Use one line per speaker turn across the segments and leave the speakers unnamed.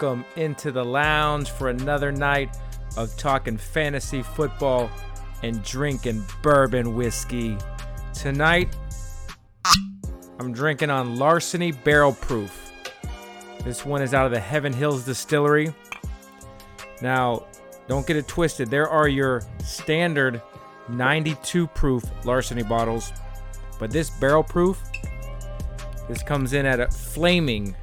welcome into the lounge for another night of talking fantasy football and drinking bourbon whiskey. Tonight, I'm drinking on Larceny Barrel Proof. This one is out of the Heaven Hills Distillery. Now, don't get it twisted. There are your standard 92 proof Larceny bottles, but this barrel proof, this comes in at a flaming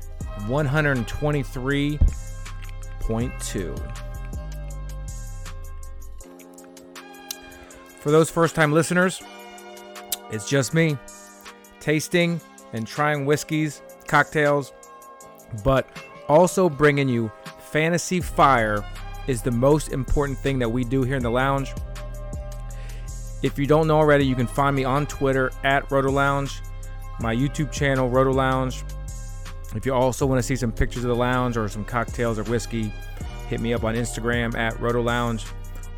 123.2. For those first time listeners, it's just me tasting and trying whiskeys, cocktails, but also bringing you fantasy fire is the most important thing that we do here in the lounge. If you don't know already, you can find me on Twitter at Roto Lounge, my YouTube channel, Roto Lounge. If you also want to see some pictures of the lounge or some cocktails or whiskey, hit me up on Instagram at Roto Lounge.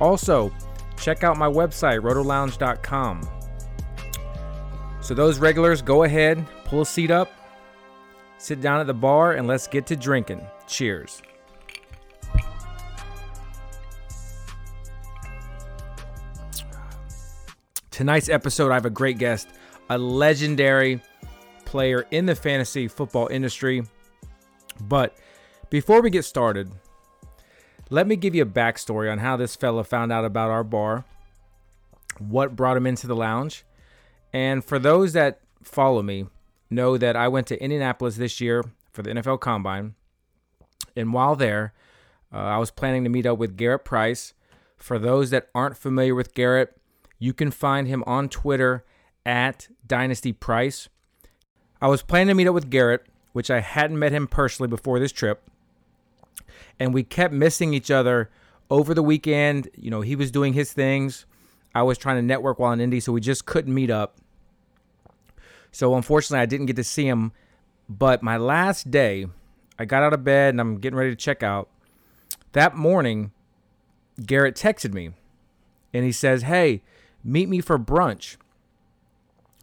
Also, check out my website, rotolounge.com. So, those regulars, go ahead, pull a seat up, sit down at the bar, and let's get to drinking. Cheers. Tonight's episode, I have a great guest, a legendary player in the fantasy football industry. But before we get started, let me give you a backstory on how this fella found out about our bar, what brought him into the lounge. And for those that follow me, know that I went to Indianapolis this year for the NFL Combine. And while there, uh, I was planning to meet up with Garrett Price. For those that aren't familiar with Garrett, you can find him on Twitter at Dynasty Price. I was planning to meet up with Garrett, which I hadn't met him personally before this trip. And we kept missing each other over the weekend. You know, he was doing his things. I was trying to network while in Indy, so we just couldn't meet up. So unfortunately, I didn't get to see him. But my last day, I got out of bed and I'm getting ready to check out. That morning, Garrett texted me and he says, Hey, meet me for brunch.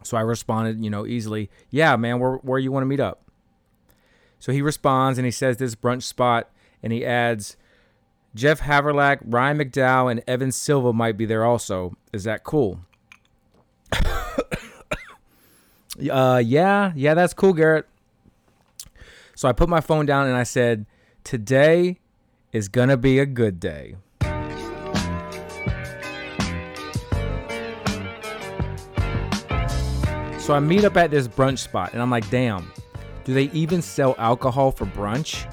So I responded, you know, easily, yeah, man, where, where you want to meet up? So he responds and he says this brunch spot and he adds, Jeff Haverlack, Ryan McDowell, and Evan Silva might be there also. Is that cool? uh, yeah, yeah, that's cool, Garrett. So I put my phone down and I said, today is going to be a good day. So I meet up at this brunch spot and I'm like, damn, do they even sell alcohol for brunch?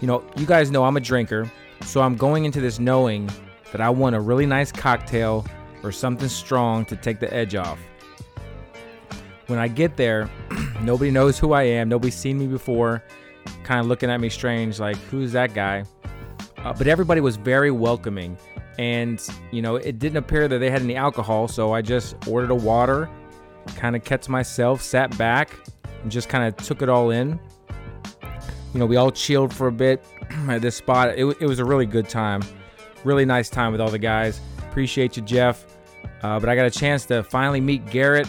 You know, you guys know I'm a drinker, so I'm going into this knowing that I want a really nice cocktail or something strong to take the edge off. When I get there, nobody knows who I am, nobody's seen me before, kind of looking at me strange, like, who's that guy? Uh, but everybody was very welcoming. And, you know, it didn't appear that they had any alcohol, so I just ordered a water kind of kept myself, sat back, and just kind of took it all in. You know, we all chilled for a bit at this spot. It, it was a really good time. Really nice time with all the guys. Appreciate you, Jeff. Uh, but I got a chance to finally meet Garrett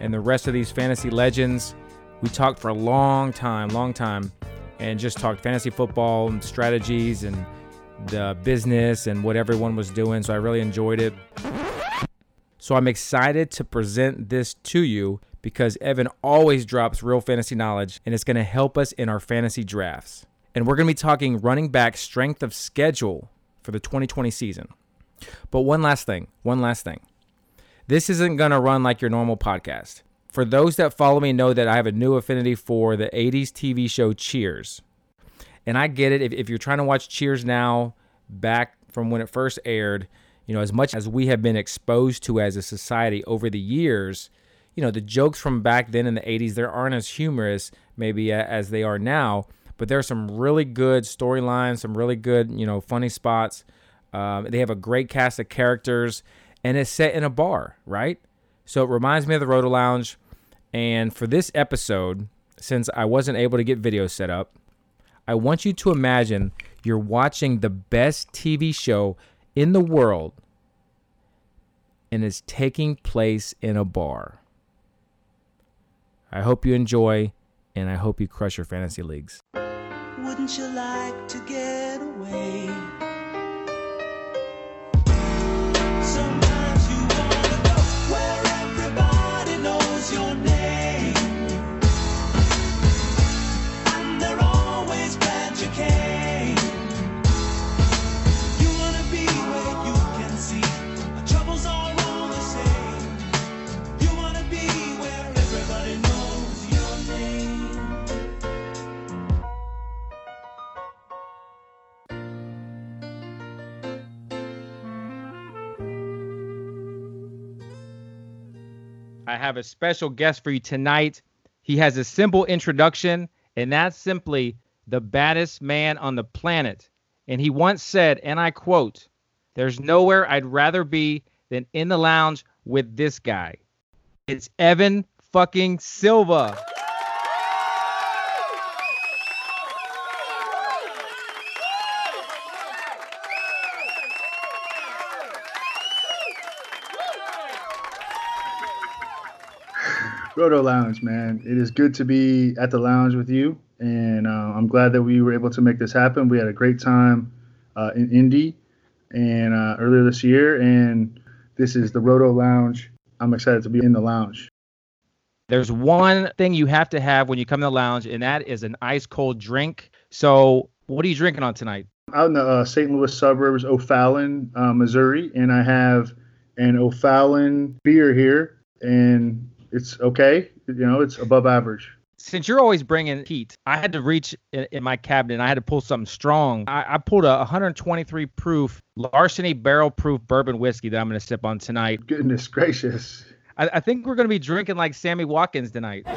and the rest of these fantasy legends. We talked for a long time, long time, and just talked fantasy football and strategies and the business and what everyone was doing. So I really enjoyed it. So I'm excited to present this to you because Evan always drops real fantasy knowledge and it's going to help us in our fantasy drafts. And we're going to be talking running back strength of schedule for the 2020 season. But one last thing, one last thing. This isn't going to run like your normal podcast. For those that follow me know that I have a new affinity for the 80s TV show Cheers. And I get it if, if you're trying to watch Cheers now, back from when it first aired, you know, as much as we have been exposed to as a society over the years, you know, the jokes from back then in the 80s, there aren't as humorous maybe as they are now, but there's some really good storylines, some really good, you know, funny spots. Um, they have a great cast of characters, and it's set in a bar, right? So it reminds me of the Roto Lounge. And for this episode, since I wasn't able to get video set up, I want you to imagine you're watching the best TV show in the world and is taking place in a bar. I hope you enjoy and I hope you crush your fantasy leagues.
Wouldn't you like to get away?
I have a special guest for you tonight. He has a simple introduction, and that's simply the baddest man on the planet. And he once said, and I quote, There's nowhere I'd rather be than in the lounge with this guy. It's Evan fucking Silva.
Roto Lounge, man. It is good to be at the lounge with you, and uh, I'm glad that we were able to make this happen. We had a great time uh, in Indy and uh, earlier this year, and this is the Roto Lounge. I'm excited to be in the lounge.
There's one thing you have to have when you come to the lounge, and that is an ice cold drink. So, what are you drinking on tonight?
I'm out in the uh, St. Louis suburbs, O'Fallon, uh, Missouri, and I have an O'Fallon beer here, and it's okay. You know, it's above average.
Since you're always bringing heat, I had to reach in, in my cabinet. and I had to pull something strong. I, I pulled a 123 proof Larceny barrel proof bourbon whiskey that I'm going to sip on tonight.
Goodness gracious.
I, I think we're going to be drinking like Sammy Watkins tonight.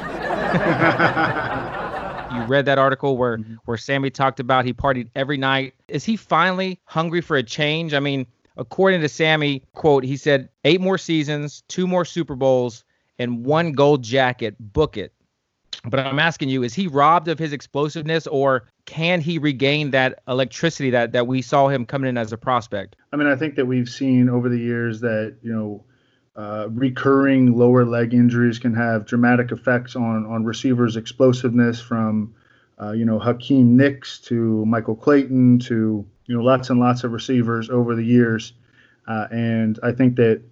you read that article where mm-hmm. where Sammy talked about he partied every night. Is he finally hungry for a change? I mean, according to Sammy, quote, he said eight more seasons, two more Super Bowls, and one gold jacket. Book it. But I'm asking you, is he robbed of his explosiveness or can he regain that electricity that that we saw him coming in as a prospect?
I mean, I think that we've seen over the years that you know uh, recurring lower leg injuries can have dramatic effects on on receivers' explosiveness. From uh, you know Hakeem Nicks to Michael Clayton to you know lots and lots of receivers over the years, uh, and I think that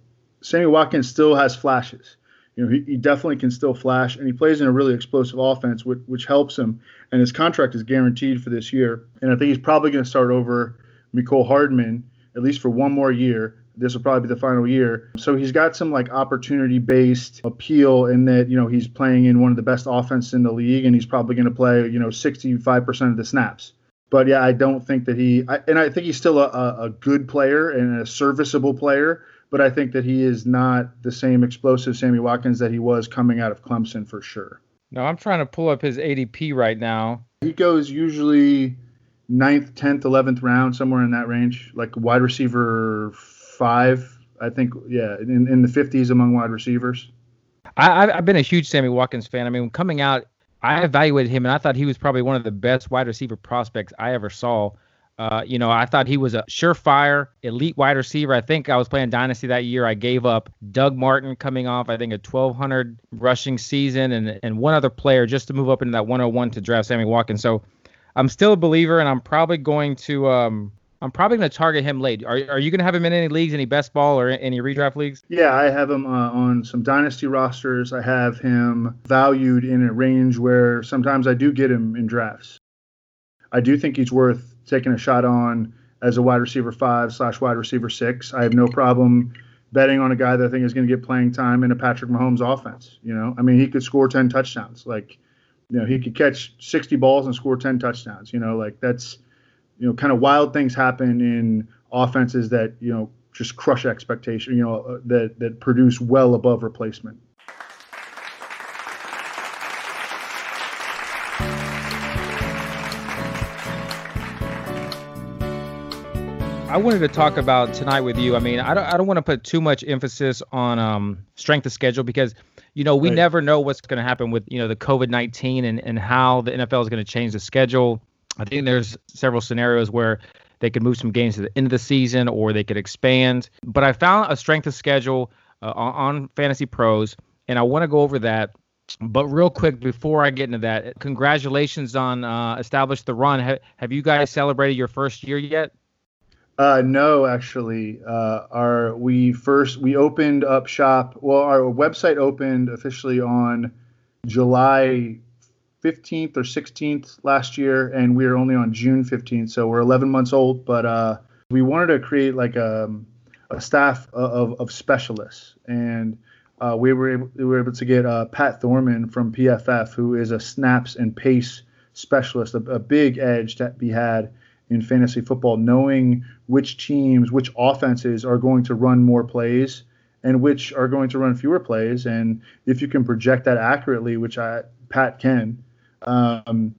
Sammy Watkins still has flashes. You know, he, he definitely can still flash, and he plays in a really explosive offense, which, which helps him. And his contract is guaranteed for this year. And I think he's probably going to start over Mecole Hardman at least for one more year. This will probably be the final year. So he's got some like opportunity based appeal in that, you know, he's playing in one of the best offenses in the league and he's probably going to play, you know, 65% of the snaps. But yeah, I don't think that he, I, and I think he's still a, a good player and a serviceable player but I think that he is not the same explosive Sammy Watkins that he was coming out of Clemson for sure.
No, I'm trying to pull up his ADP right now.
He goes usually ninth, tenth, eleventh round, somewhere in that range, like wide receiver five. I think, yeah, in, in the 50s among wide receivers.
I, I've been a huge Sammy Watkins fan. I mean, coming out, I evaluated him and I thought he was probably one of the best wide receiver prospects I ever saw. Uh, you know, I thought he was a surefire elite wide receiver. I think I was playing Dynasty that year. I gave up Doug Martin coming off, I think, a 1,200 rushing season and, and one other player just to move up into that 101 to draft Sammy Watkins. So I'm still a believer, and I'm probably going to. Um, I'm probably going to target him late. Are, are you going to have him in any leagues, any best ball or any redraft leagues?
Yeah, I have him uh, on some dynasty rosters. I have him valued in a range where sometimes I do get him in drafts. I do think he's worth taking a shot on as a wide receiver five slash wide receiver six. I have no problem betting on a guy that I think is going to get playing time in a Patrick Mahomes offense. You know, I mean, he could score 10 touchdowns. Like, you know, he could catch 60 balls and score 10 touchdowns. You know, like that's, you know, kind of wild things happen in offenses that, you know, just crush expectation, you know, uh, that, that produce well above replacement.
I wanted to talk about tonight with you. I mean, I don't, I don't want to put too much emphasis on um, strength of schedule because, you know, we
Right.
never know what's going to happen with, you know, the COVID 19 and, and how the NFL is going to change the schedule. I think there's several scenarios where they could move some games to the end of the season or they could expand. But I found a strength of schedule uh, on, on Fantasy Pros, and I want to go over that. But real quick before I get into that, congratulations on uh, establish the run. Ha- have you guys celebrated your first year yet?
Uh, no, actually, uh, our we first we opened up shop. Well, our website opened officially on July 15th or 16th last year, and we are only on June 15th, so we're 11 months old. But uh, we wanted to create like a, a staff of, of specialists, and uh, we were able, we were able to get uh, Pat Thorman from PFF, who is a snaps and pace specialist, a, a big edge to be had in fantasy football, knowing which teams, which offenses are going to run more plays and which are going to run fewer plays. And if you can project that accurately, which I Pat can, um,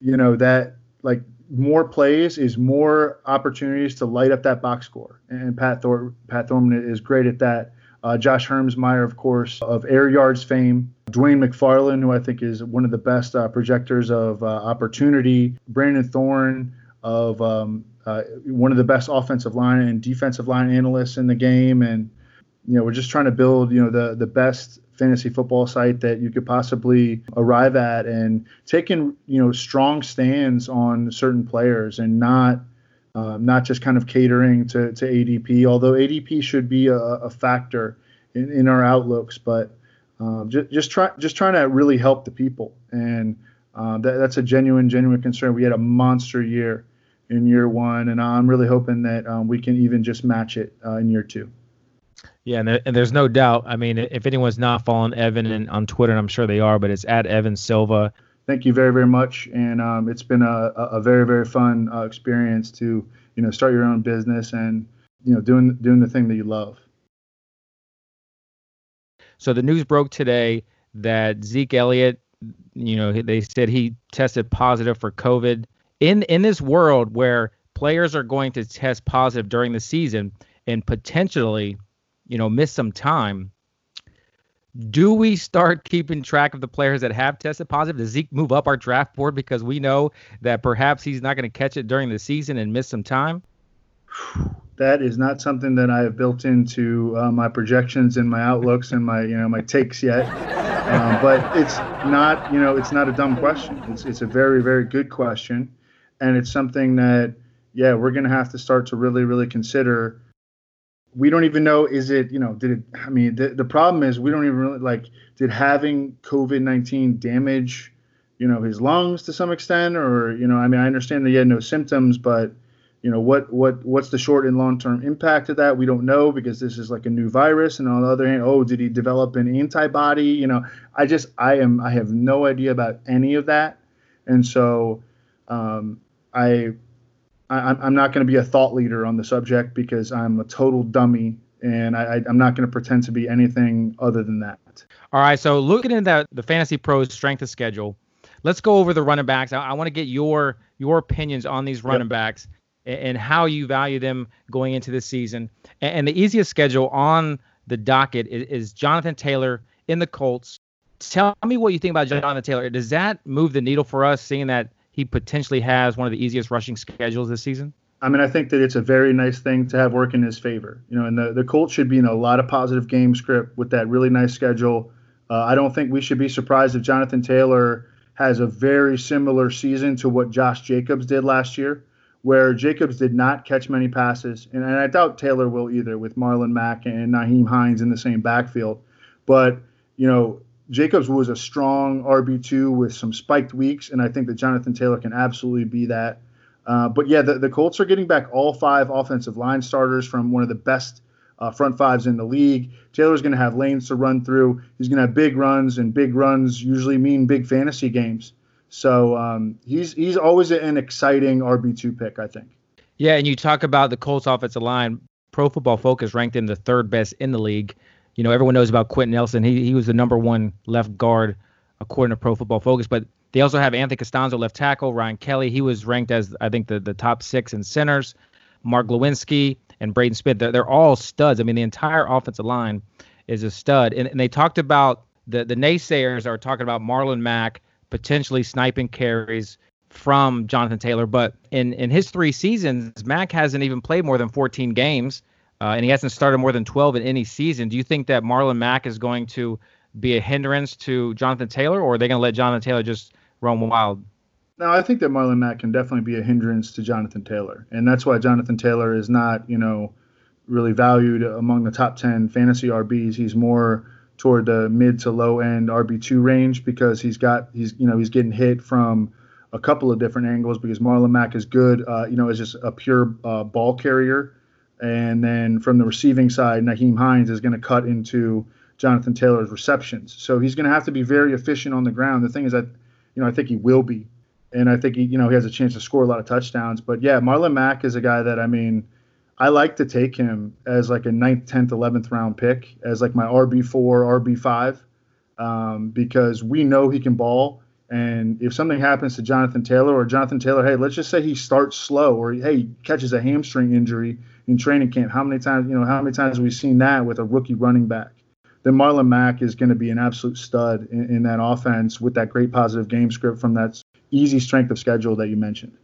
you know that like more plays is more opportunities to light up that box score. And Pat Thor- Pat Thorman is great at that. Uh, Josh Hermsmeyer, of course, of air yards fame. Dwain McFarland, who I think is one of the best uh, projectors of uh, opportunity. Brandon Thorn, of um, uh, one of the best offensive line and defensive line analysts in the game, and you know we're just trying to build you know the the best fantasy football site that you could possibly arrive at, and taking you know strong stands on certain players and not. Um, not just kind of catering to, to ADP, although ADP should be a, a factor in, in our outlooks, but um, just, just try just trying to really help the people, and uh, that, that's a genuine genuine concern. We had a monster year in year one, and I'm really hoping that um, we can even just match it uh, in year two.
Yeah, and, there, and, there's no doubt. I mean, if anyone's not following Evan and, on Twitter, and I'm sure they are, but it's at Evan Silva.
Thank you very, very much, and um, it's been a, a very, very fun uh, experience to you know start your own business and you know doing doing the thing that you love.
So the news broke today that Zeke Elliott, you know, they said he tested positive for COVID. In in this world where players are going to test positive during the season and potentially, you know, miss some time, do we start keeping track of the players that have tested positive? Does Zeke move up our draft board because we know that perhaps he's not going to catch it during the season and miss some time?
That is not something that I have built into uh, my projections and my outlooks and my you know my takes yet. Um, but it's not you know it's not a dumb question. It's it's a very very good question, and it's something that yeah we're to have to start to really really consider. We don't even know is it you know did it i mean the, the problem is we don't even really like did having covid-19 damage you know his lungs to some extent? Or you know i mean i understand that he had no symptoms but you know what what what's the short and long term impact of that we don't know because this is like a new virus and on the other hand oh did he develop an antibody you know i just i am i have no idea about any of that and so um, i I, I'm not going to be a thought leader on the subject because I'm a total dummy and I, am not going to pretend to be anything other than that.
All right. So looking at that, the Fantasy Pros strength of schedule, let's go over the running backs. I, I want to get your your opinions on these running yep. backs and, how you value them going into this season. And, the easiest schedule on the docket is, is Jonathan Taylor in the Colts. Tell me what you think about Jonathan Taylor. Does that move the needle for us, seeing that he potentially has one of the easiest rushing schedules this season?
I mean, I think that it's a very nice thing to have work in his favor. You know, and the, the Colts should be in a lot of positive game script with that really nice schedule. Uh, I don't think we should be surprised if Jonathan Taylor has a very similar season to what Josh Jacobs did last year, where Jacobs did not catch many passes. And, and I doubt Taylor will either with Marlon Mack and Nyheim Hines in the same backfield. But, you know, Jacobs was a strong RB2 with some spiked weeks, and I think that Jonathan Taylor can absolutely be that. Uh, but yeah, the, the Colts are getting back all five offensive line starters from one of the best uh, front fives in the league. Taylor's going to have lanes to run through. He's going to have big runs, and big runs usually mean big fantasy games. So um, he's he's always an exciting RB2 pick, I think.
Yeah, and you talk about the Colts offensive line. Pro Football Focus ranked him the third best in the league. You know, everyone knows about Quenton Nelson. He he was the number one left guard according to Pro Football Focus. But they also have Anthony Castonzo left tackle. Ryan Kelly, he was ranked as I think the the top six in centers. Mark Glowinski and Braden Smith, they're, they're all studs. I mean, the entire offensive line is a stud. And, and they talked about the the naysayers are talking about Marlon Mack potentially sniping carries from Jonathan Taylor. But in in his three seasons, Mack hasn't even played more than 14 games uh, and he hasn't started more than 12 in any season. Do you think that Marlon Mack is going to be a hindrance to Jonathan Taylor, or are they going to let Jonathan Taylor just roam wild?
No, I think that Marlon Mack can definitely be a hindrance to Jonathan Taylor, and that's why Jonathan Taylor is not, you know, really valued among the top 10 fantasy RBs. He's more toward the mid to low end RB2 range because he's got he's you know he's getting hit from a couple of different angles because Marlon Mack is good, uh, you know, as just a pure uh, ball carrier, and then from the receiving side, Nyheim Hines is going to cut into Jonathan Taylor's receptions. So he's going to have to be very efficient on the ground. The thing is that, you know, I think he will be, and I think he, you know, he has a chance to score a lot of touchdowns. But yeah, Marlon Mack is a guy that I mean, I like to take him as like a ninth, tenth, eleventh round pick as like my RB four, RB five, um, because we know he can ball. And if something happens to Jonathan Taylor or Jonathan Taylor, hey, let's just say he starts slow or hey, catches a hamstring injury in training camp. How many times, you know, how many times have we seen that with a rookie running back? Then Marlon Mack is going to be an absolute stud in, in that offense with that great positive game script from that easy strength of schedule that you mentioned.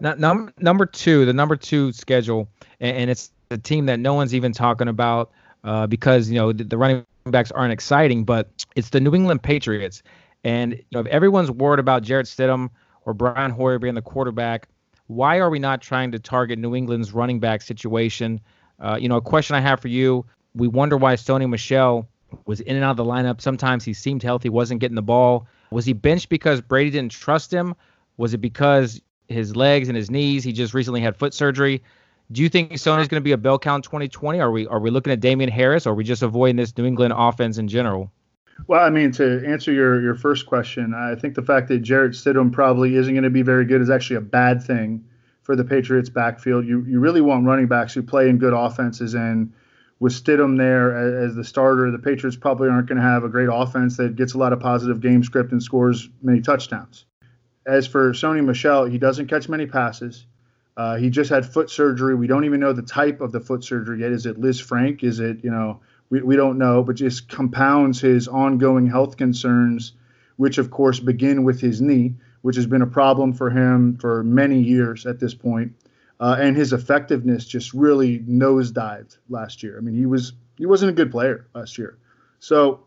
Num- number two, the number two schedule, and, and it's the team that no one's even talking about uh, because you know the, the running backs aren't exciting, but it's the New England Patriots. And you know, if everyone's worried about Jarrett Stidham or Brian Hoyer being the quarterback, why are we not trying to target New England's running back situation? Uh, you know, a question I have for you: We wonder why Sony Michel was in and out of the lineup. Sometimes he seemed healthy, wasn't getting the ball. Was he benched because Brady didn't trust him? Was it because his legs and his knees? He just recently had foot surgery. Do you think Sony's going to be a bell cow 2020? Are we are we looking at Damien Harris, or are we just avoiding this New England offense in general?
Well, I mean, to answer your, your first question, I think the fact that Jarrett Stidham probably isn't going to be very good is actually a bad thing for the Patriots backfield. You you really want running backs who play in good offenses, and with Stidham there as, as the starter, the Patriots probably aren't going to have a great offense that gets a lot of positive game script and scores many touchdowns. As for Sony Michel, he doesn't catch many passes. Uh, he just had foot surgery. We don't even know the type of the foot surgery yet. Is it Lisfranc? Is it you know? we, we don't know, but just compounds his ongoing health concerns, which of course begin with his knee, which has been a problem for him for many years at this point. Uh, and his effectiveness just really nosedived last year. I mean, he was he wasn't a good player last year. So,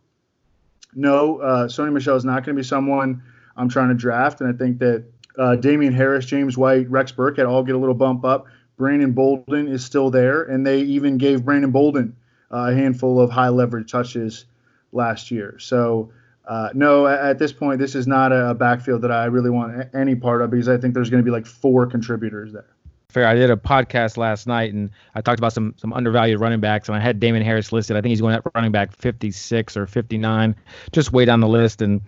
no, uh, Sony Michel is not going to be someone I'm trying to draft. And I think that uh, Damien Harris, James White, Rex Burkhead all get a little bump up. Brandon Bolden is still there, and they even gave Brandon Bolden a handful of high leverage touches last year. So, uh, no, at this point, this is not a backfield that I really want any part of because I think there's going to be like four contributors there.
Fair. I did a podcast last night and I talked about some some undervalued running backs and I had Damien Harris listed. I think he's going at running back 56 or 59, just way down the list. And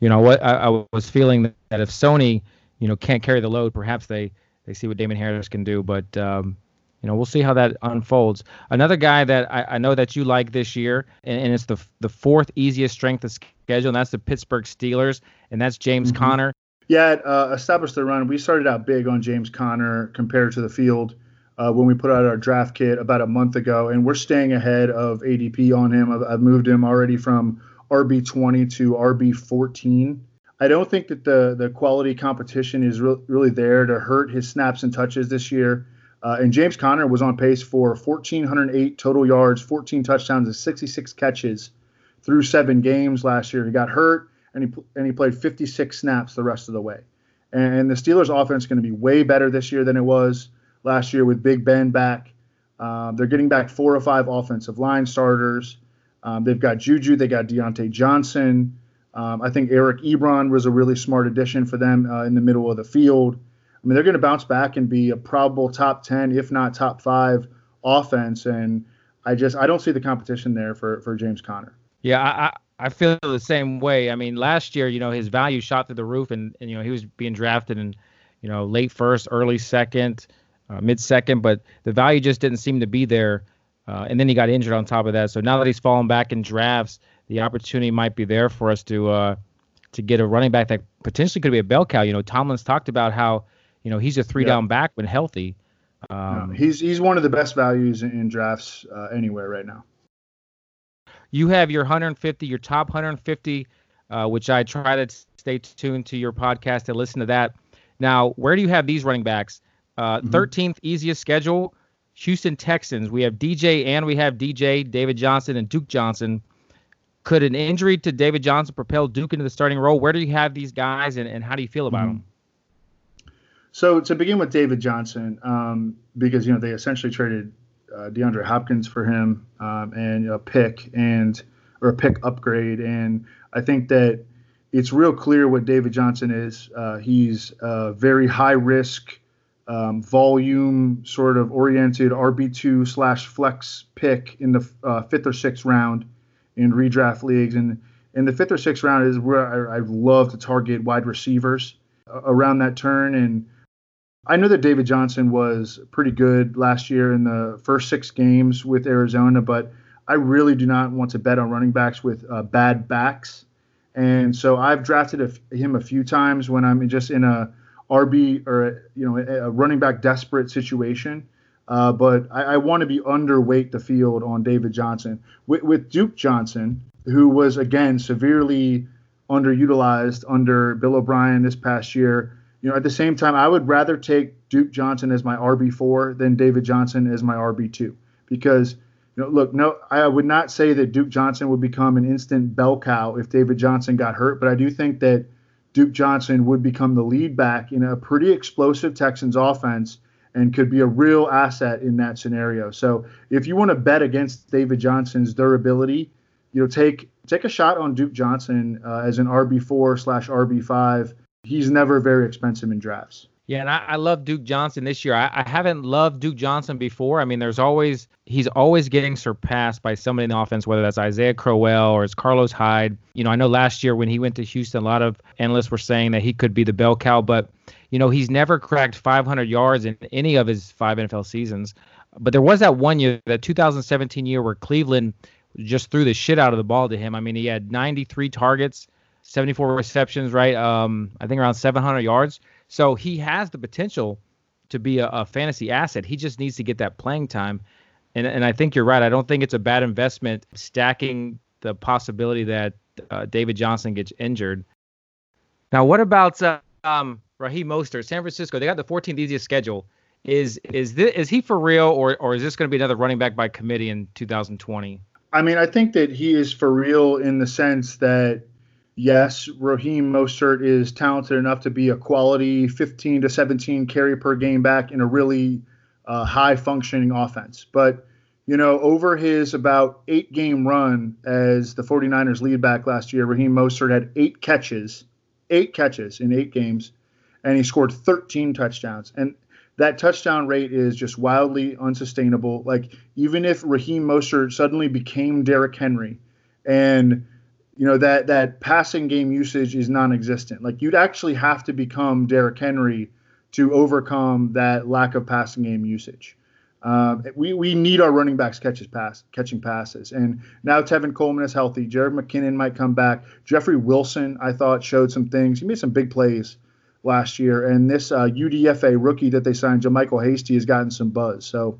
you know what? I, I was feeling that if Sony, you know, can't carry the load, perhaps they they see what Damien Harris can do. But um, you know, we'll see how that unfolds. Another guy that I, I know that you like this year, and, and, it's the the fourth easiest strength of schedule, and that's the Pittsburgh Steelers, and that's James mm-hmm. Conner.
Yeah, uh, established the run. We started out big on James Conner compared to the field uh, when we put out our draft kit about a month ago, and we're staying ahead of ADP on him. I've, I've moved him already from RB 20 to RB 14. I don't think that the the quality competition is re- really there to hurt his snaps and touches this year. Uh, and James Conner was on pace for 1,408 total yards, 14 touchdowns, and 66 catches through seven games last year. He got hurt, and he and he played 56 snaps the rest of the way. And the Steelers' offense is going to be way better this year than it was last year with Big Ben back. Um, they're getting back four or five offensive line starters. Um, they've got Juju, they got Diontae Johnson. Um, I think Eric Ebron was a really smart addition for them uh, in the middle of the field. I mean, they're going to bounce back and be a probable top 10, if not top five offense. And I just, I don't see the competition there for, for James Conner.
Yeah, I, I feel the same way. I mean, last year, you know, his value shot through the roof and, and you know, he was being drafted in, you know, late first, early second, uh, mid second, but the value just didn't seem to be there. Uh, and then he got injured on top of that. So now that he's fallen back in drafts, the opportunity might be there for us to, uh, to get a running back that potentially could be a bell cow. You know, Tomlin's talked about how you know, he's a three yeah. down back when healthy.
Um, no, he's he's one of the best values in, in drafts uh, anywhere right now.
You have your 150, your top 150, uh, which I try to stay tuned to your podcast and listen to that. Now, where do you have these running backs? Uh, mm-hmm. 13th easiest schedule, Houston Texans. We have DJ and we have DJ, David Johnson and Duke Johnson. Could an injury to David Johnson propel Duke into the starting role? Where do you have these guys, and, and how do you feel about
Mhm.
them?
So to begin with David Johnson, um, because you know they essentially traded uh, DeAndre Hopkins for him um, and a pick and or a pick upgrade, and I think that it's real clear what David Johnson is. Uh, he's a very high risk, um, volume sort of oriented RB two slash flex pick in the uh, fifth or sixth round in redraft leagues, and in the fifth or sixth round is where I, I love to target wide receivers uh, around that turn and. I know that David Johnson was pretty good last year in the first six games with Arizona, but I really do not want to bet on running backs with uh, bad backs. And so I've drafted a, him a few times when I'm just in a RB or you know a running back desperate situation. Uh, but I, I want to be underweight the field on David Johnson with, with Duke Johnson, who was again severely underutilized under Bill O'Brien this past year you know, at the same time, I would rather take Duke Johnson as my RB4 than David Johnson as my RB2 because, you know, look, no, I would not say that Duke Johnson would become an instant bell cow if David Johnson got hurt, but I do think that Duke Johnson would become the lead back in a pretty explosive Texans offense and could be a real asset in that scenario. So if you want to bet against David Johnson's durability, you know, take take a shot on Duke Johnson uh, as an RB4 slash RB5 he's never very expensive in drafts.
Yeah, and I, I love Duke Johnson this year. I, I haven't loved Duke Johnson before. I mean, there's always he's always getting surpassed by somebody in the offense, whether that's Isaiah Crowell or it's Carlos Hyde. You know, I know last year when he went to Houston, a lot of analysts were saying that he could be the bell cow, but you know, he's never cracked 500 yards in any of his five NFL seasons. But there was that one year, that 2017 year, where Cleveland just threw the shit out of the ball to him. I mean, he had 93 targets. 74 receptions, right? Um, I think around 700 yards. So he has the potential to be a, a, fantasy asset. He just needs to get that playing time. And, and I think you're right. I don't think it's a bad investment stacking the possibility that uh, David Johnson gets injured. Now, what about uh, um, Raheem Mostert, San Francisco? They got the 14th easiest schedule. Is is this, is he for real, or or is this going to be another running back by committee in 2020?
I mean, I think that he is for real in the sense that yes, Raheem Mostert is talented enough to be a quality 15 to 17 carry per game back in a really uh, high functioning offense. But, you know, over his about eight game run as the 49ers lead back last year, Raheem Mostert had eight catches, eight catches in eight games, and he scored 13 touchdowns. And that touchdown rate is just wildly unsustainable. Like, even if Raheem Mostert suddenly became Derrick Henry and you know that that passing game usage is non-existent. Like you'd actually have to become Derrick Henry to overcome that lack of passing game usage. Um, we we need our running backs catches pass catching passes, and now Tevin Coleman is healthy. Jerick McKinnon might come back. Jeffrey Wilson, I thought, showed some things. He made some big plays last year, and this uh, UDFA rookie that they signed, JaMycal Hasty, has gotten some buzz. So,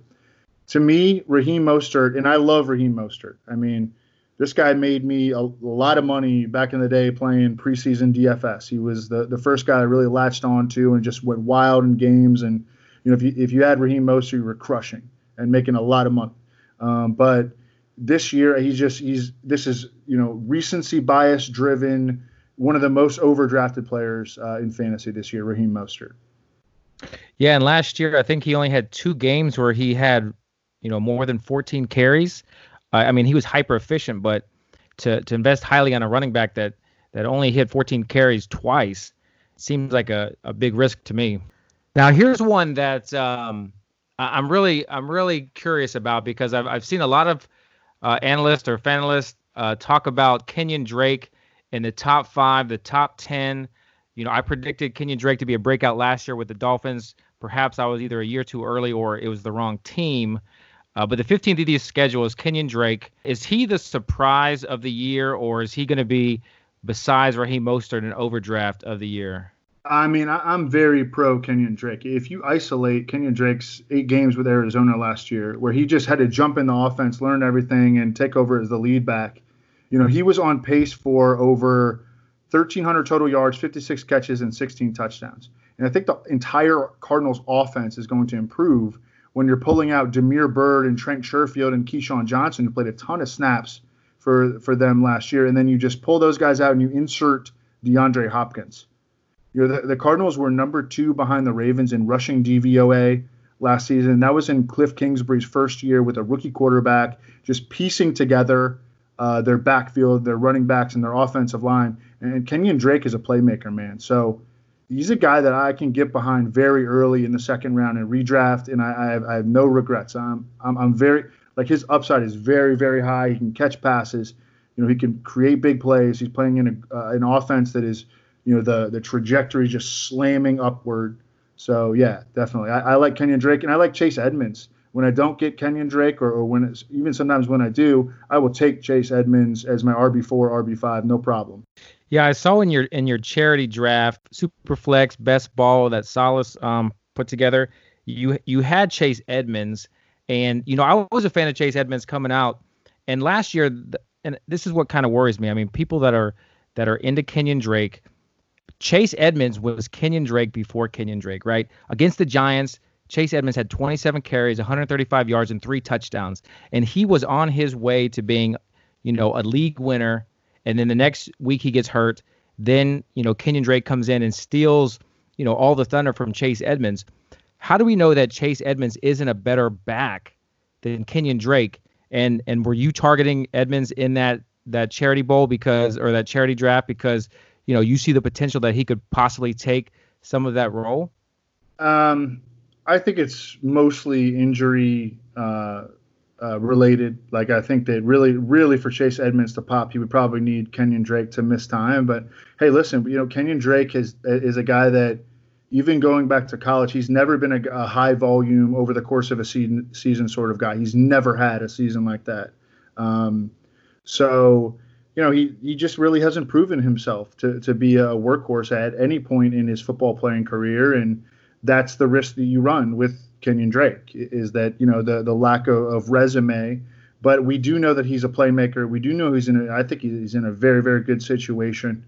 to me, Raheem Mostert, and I love Raheem Mostert. I mean this guy made me a, a, lot of money back in the day playing preseason DFS. He was the, the first guy I really latched on to and just went wild in games. And you know, if you if you had Raheem Mostert, you were crushing and making a lot of money. Um, but this year, he's just he's this is you know recency bias driven. One of the most overdrafted players uh, in fantasy this year, Raheem Mostert.
Yeah, and last year I think he only had two games where he had you know more than 14 carries. I mean, he was hyper efficient, but to to invest highly on a running back that that only hit 14 carries twice seems like a, a big risk to me. Now, here's one that um, I'm really I'm really curious about because I've I've seen a lot of uh, analysts or fanalists uh, talk about Kenyon Drake in the top five, the top ten. You know, I predicted Kenyon Drake to be a breakout last year with the Dolphins. Perhaps I was either a year too early or it was the wrong team. Uh, but the 15th easiest schedule is Kenyon Drake. Is he the surprise of the year, or is he going to be, besides Raheem Mostert, an overdraft of the year?
I mean, I, am very pro Kenyon Drake. If you isolate Kenyon Drake's eight games with Arizona last year, where he just had to jump in the offense, learn everything, and take over as the lead back, you know, he was on pace for over 1,300 total yards, 56 catches, and 16 touchdowns. And I think the entire Cardinals offense is going to improve when you're pulling out Damiere Byrd and Trent Sherfield and KeeSean Johnson, who played a ton of snaps for for them last year, and then you just pull those guys out and you insert DeAndre Hopkins. You know, the, the Cardinals were number two behind the Ravens in rushing DVOA last season. That was in Cliff Kingsbury's first year with a rookie quarterback, just piecing together uh, their backfield, their running backs, and their offensive line. And Kenyon Drake is a playmaker, man. So he's a guy that I can get behind very early in the second round and redraft, and I, I, have, I have no regrets. I'm, I'm, I'm very like his upside is very, very high. He can catch passes. You know, he can create big plays. He's playing in a, uh, an offense that is, you know, the the trajectory just slamming upward. So yeah, definitely. I, I like Kenyon Drake and I like Chase Edmonds. When I don't get Kenyon Drake, or, or when even sometimes when I do, I will take Chase Edmonds as my RB four, RB five, no problem.
Yeah, I saw in your in your charity draft, Superflex Best Ball that Solace um, put together. You you had Chase Edmonds, and you know I was a fan of Chase Edmonds coming out, and last year, and this is what kind of worries me. I mean, people that are that are into Kenyon Drake, Chase Edmonds was Kenyon Drake before Kenyon Drake, right? Against the Giants, Chase Edmonds had 27 carries, 135 yards, and three touchdowns, and he was on his way to being, you know, a league winner and then the next week he gets hurt. Then you know Kenyon Drake comes in and steals you know all the thunder from Chase Edmonds. How do we know that Chase Edmonds isn't a better back than Kenyon Drake? And and were you targeting Edmonds in that that charity bowl because or that charity draft because you know you see the potential that he could possibly take some of that role?
Um, I think it's mostly injury uh, uh, related. Like I think that really, really for Chase Edmonds to pop, he would probably need Kenyon Drake to miss time. But hey, listen, you know Kenyon Drake is is a guy that even going back to college, he's never been a, a high volume over the course of a season season sort of guy. He's never had a season like that. Um, so you know he he just really hasn't proven himself to to be a workhorse at any point in his football playing career and that's the risk that you run with Kenyon Drake is that you know the the lack of, of, resume, but we do know that he's a playmaker. We do know he's in. A, I think he's in a very very good situation.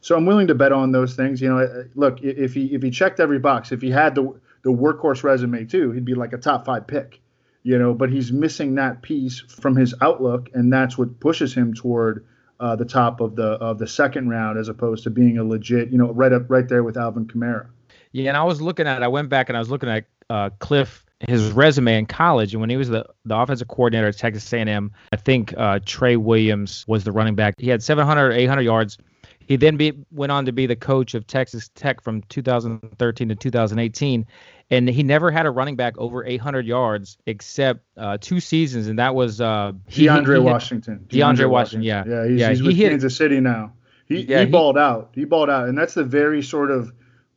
So I'm willing to bet on those things. You know, look if he if he checked every box, if he had the the workhorse resume too, he'd be like a top five pick. You know, but he's missing that piece from his outlook, and that's what pushes him toward uh, the top of the of the second round as opposed to being a legit, you know, right up right there with Alvin Kamara.
Yeah, and I was looking at, I went back and I was looking at uh, Cliff his resume in college and when he was the, the offensive coordinator at Texas A&M, I think uh, Trey Williams was the running back. He had 700 800 yards. He then be, went on to be the coach of Texas Tech from 2013 to 2018, and he never had a running back over 800 yards except uh, two seasons, and that was uh,
he, DeAndre he, Washington.
DeAndre, DeAndre Washington, yeah,
yeah, he's, yeah, he's with he Kansas City now. He yeah, he balled out. He balled out, and that's the very sort of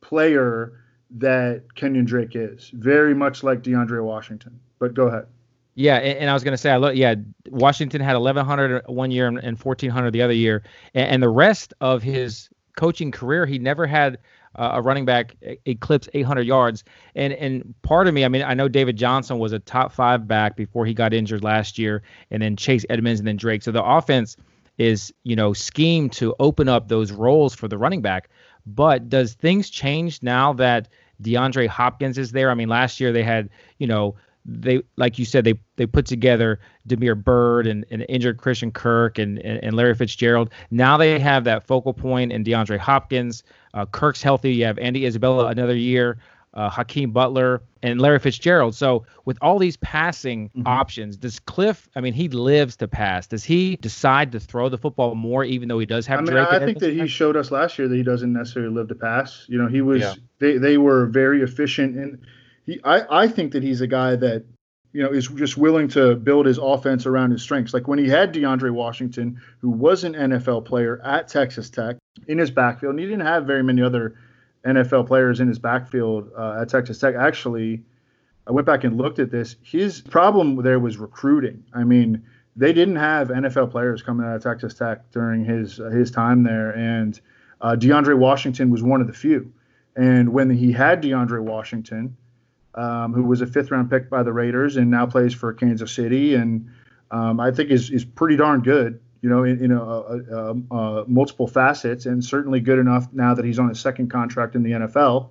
player that Kenyon Drake is. Very much like DeAndre Washington. But go ahead.
Yeah, and, and I was going to say, I look, yeah, Washington had 1,100 one year and, and 1,400 the other year, and, and, the rest of his coaching career, he never had uh, a running back eclipse 800 yards. And and part of me, I mean, I know David Johnson was a top five back before he got injured last year, and then Chase Edmonds and then Drake. So the offense is, you know, schemed to open up those roles for the running back. But does things change now that DeAndre Hopkins is there? I mean, last year they had, you know, they like you said they they put together Damiere Byrd and, and injured Christian Kirk and, and, and Larry Fitzgerald. Now they have that focal point in DeAndre Hopkins. Uh, Kirk's healthy. You have Andy Isabella another year uh, Hakeem Butler, and Larry Fitzgerald. So with all these passing mm-hmm. options, does Cliff? I mean, he lives to pass. Does he decide to throw the football more, even though he does have?
I mean,
Drake
I think that he showed us last year that he doesn't necessarily live to pass. You know, he was yeah. they they were very efficient, and he I I think that he's a guy that you know, is just willing to build his offense around his strengths. Like when he had DeAndre Washington, who was an NFL player at Texas Tech in his backfield, and he didn't have very many other NFL players in his backfield uh, at Texas Tech. Actually, I went back and looked at this. His problem there was recruiting. I mean, they didn't have NFL players coming out of Texas Tech during his uh, his time there, and uh, DeAndre Washington was one of the few. And when he had DeAndre Washington, um, who was a fifth round pick by the Raiders and now plays for Kansas City, and um, I think is is pretty darn good you know, in, in a, a, a, multiple facets, and certainly good enough now that he's on his second contract in the NFL.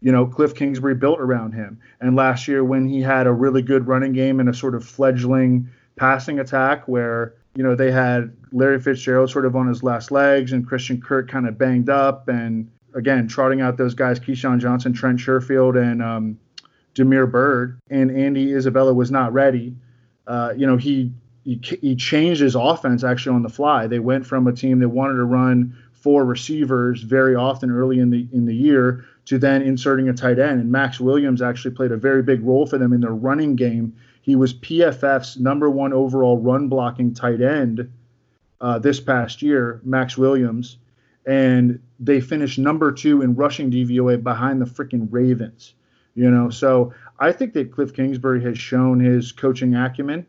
You know, Cliff Kingsbury built around him. And last year, when he had a really good running game and a sort of fledgling passing attack where you know, they had Larry Fitzgerald sort of on his last legs and Christian Kirk kind of banged up. And again, trotting out those guys, KeeSean Johnson, Trent Sherfield, and um, Damiere Byrd. And Andy Isabella was not ready. Uh, you know, he, he he changed his offense actually on the fly. They went from a team that wanted to run four receivers very often early in the in the year to then inserting a tight end. And Maxx Williams actually played a very big role for them in their running game. He was PFF's number one overall run blocking tight end uh, this past year, Maxx Williams, and they finished number two in rushing DVOA behind the freaking Ravens. You know, so I think that Cliff Kingsbury has shown his coaching acumen,